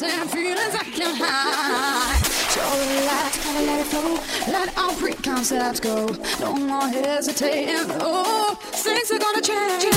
Experiencing feelings I can't hide. So gotta let it flow. Let all preconcepts go. No more hesitating. Oh, things are gonna change.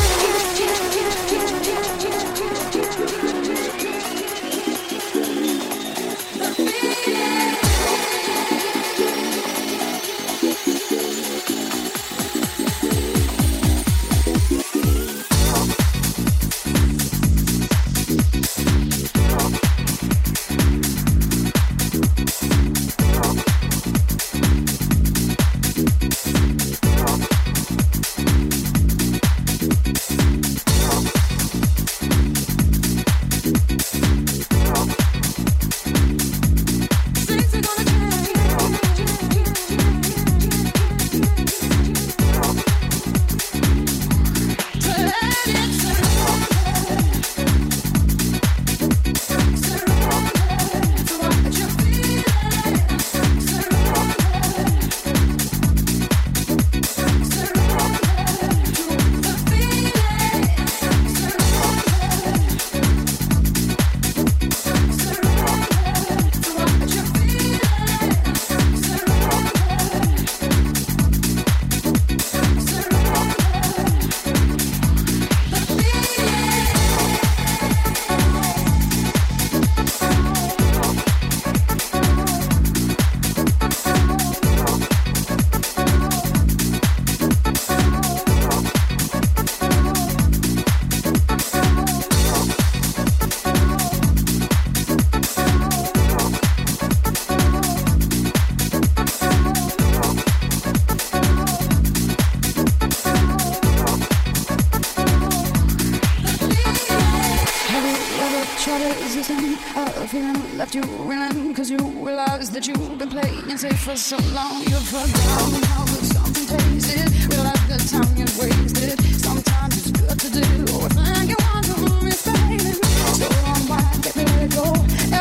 left you winning Cause you realized that you've been playing safe for so long. You forgot how good something tasted Realized the time you wasted. Sometimes it's good to do. Think you want to respect So unwind, let me let go?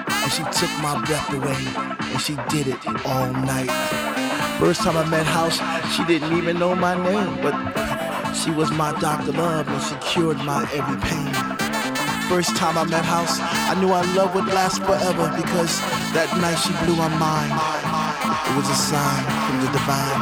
and she took my breath away and she did it all night. First time I met House, she didn't even know my name, but she was my Dr. Love and she cured my every pain. First time I met House, I knew our love would last forever because that night she blew my mind. It was a sign from the divine.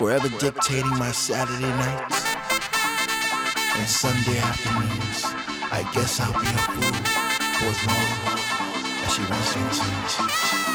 forever dictating my Saturday nights and Sunday afternoons. I guess I'll be a fool for as long as she wants me to.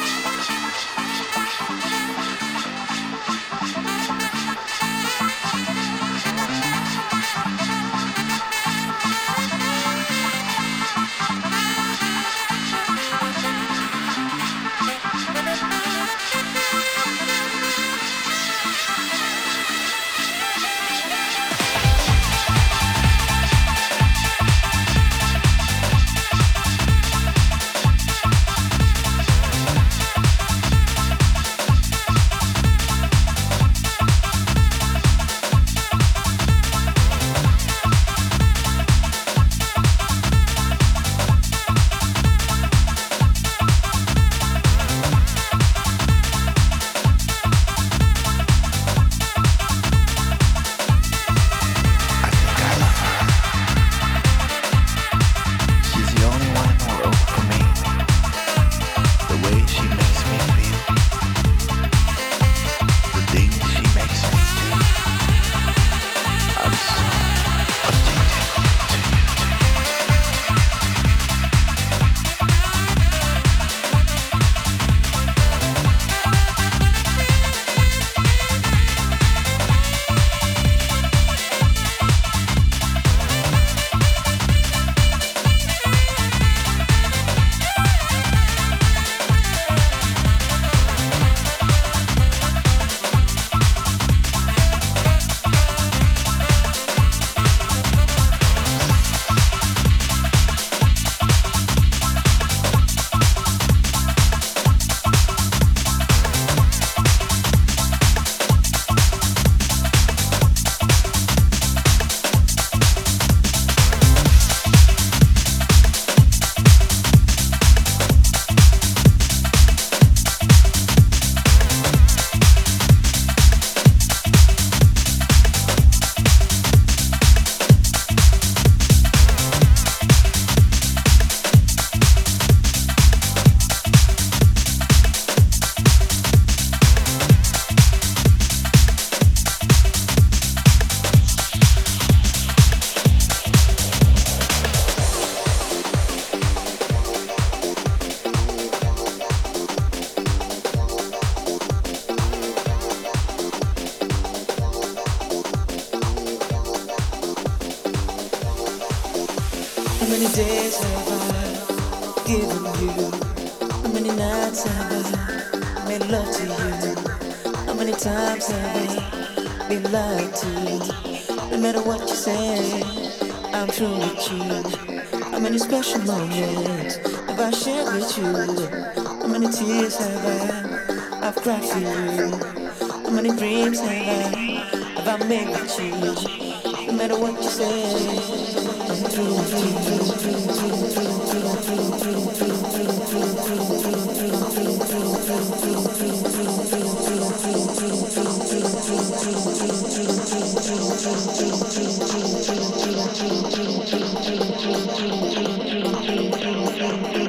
cry for you. How many dreams have I, have I made you you? No matter what you say, I'm through, through, through, through, through, through, through, through, through, through, through, through,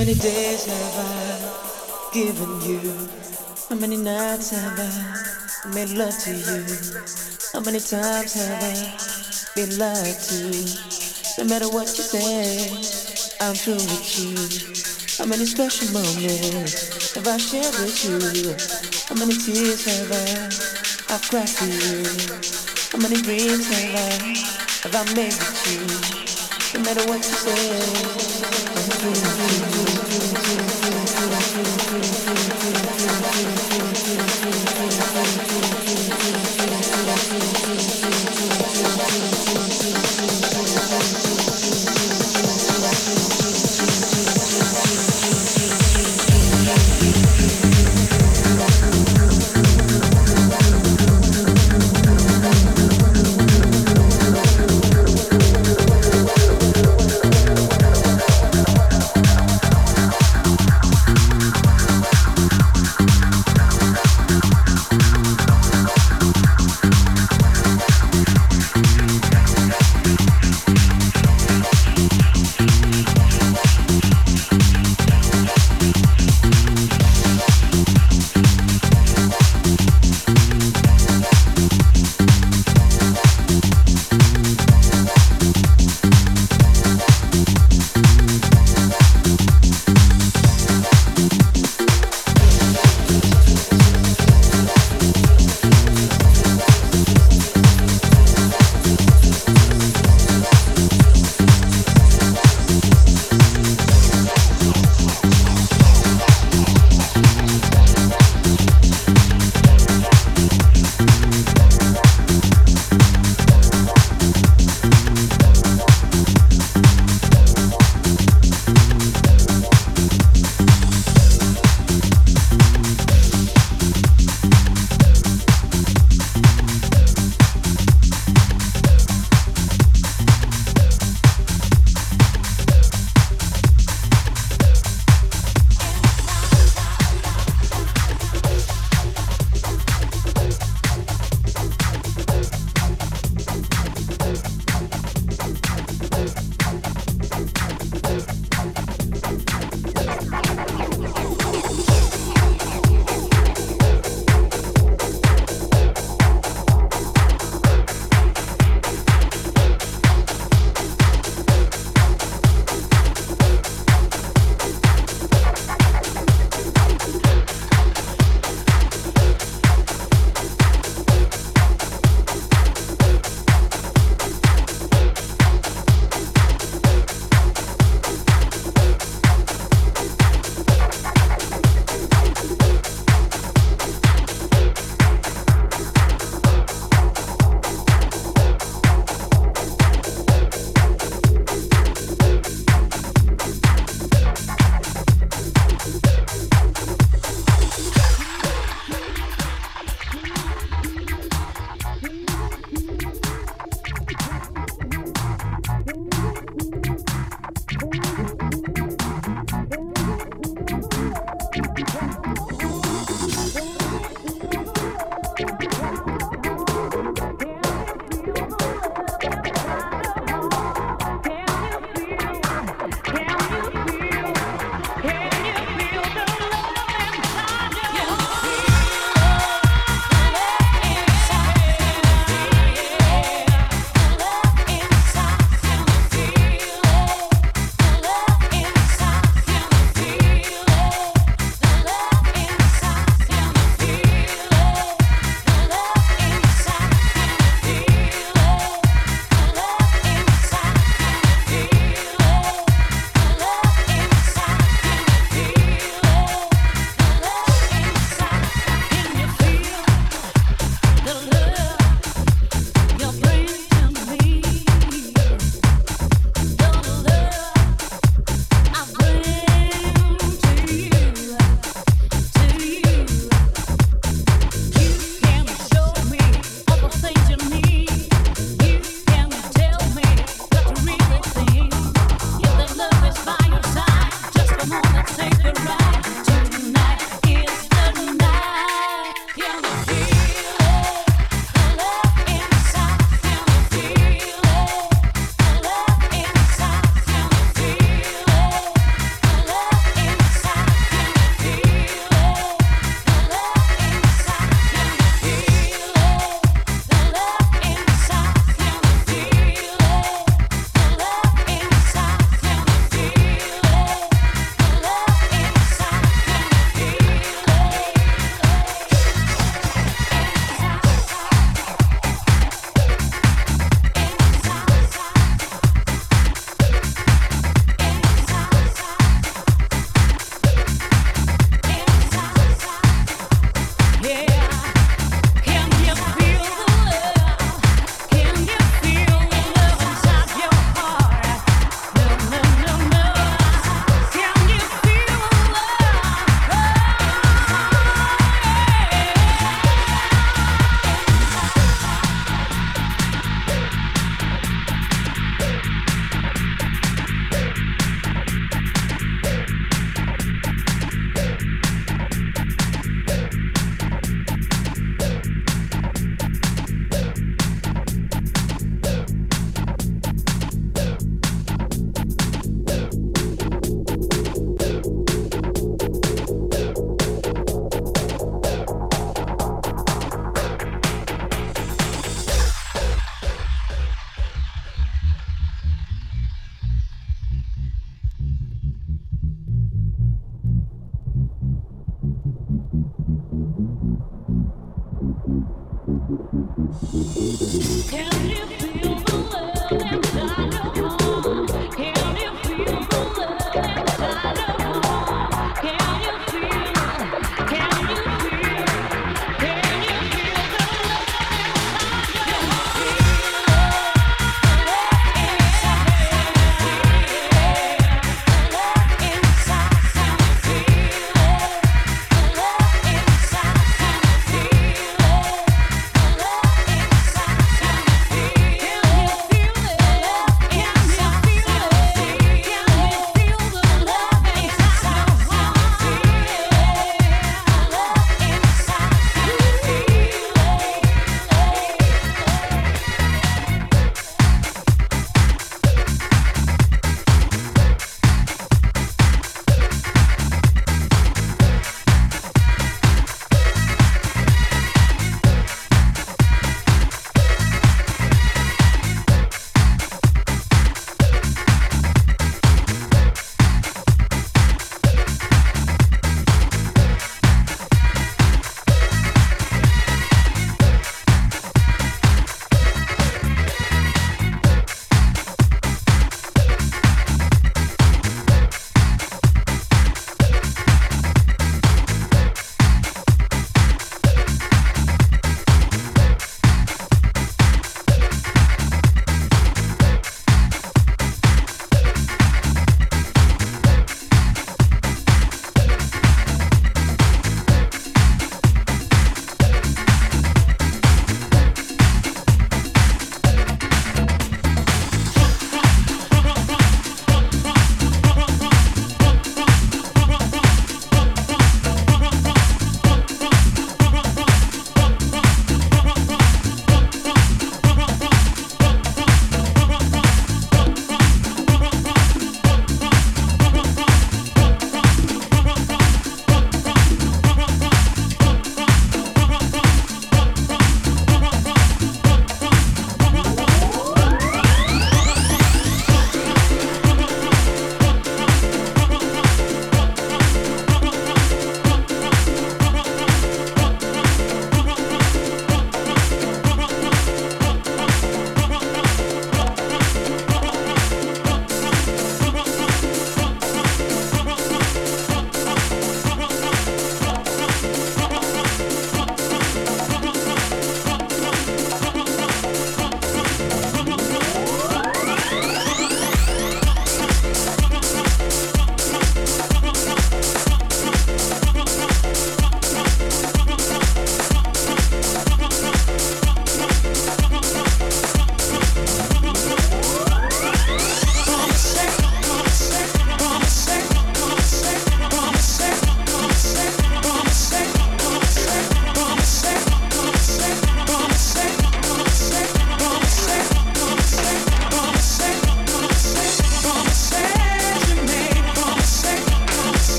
many days have I given you? How many nights have I made love to you? How many times have I been lied to? No matter what you say, I'm true with you. How many special moments have I shared with you? How many tears have I I've cried for you? How many dreams have I have I made with you? No matter what you say, I'm true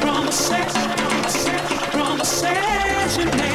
promises, promises, promises.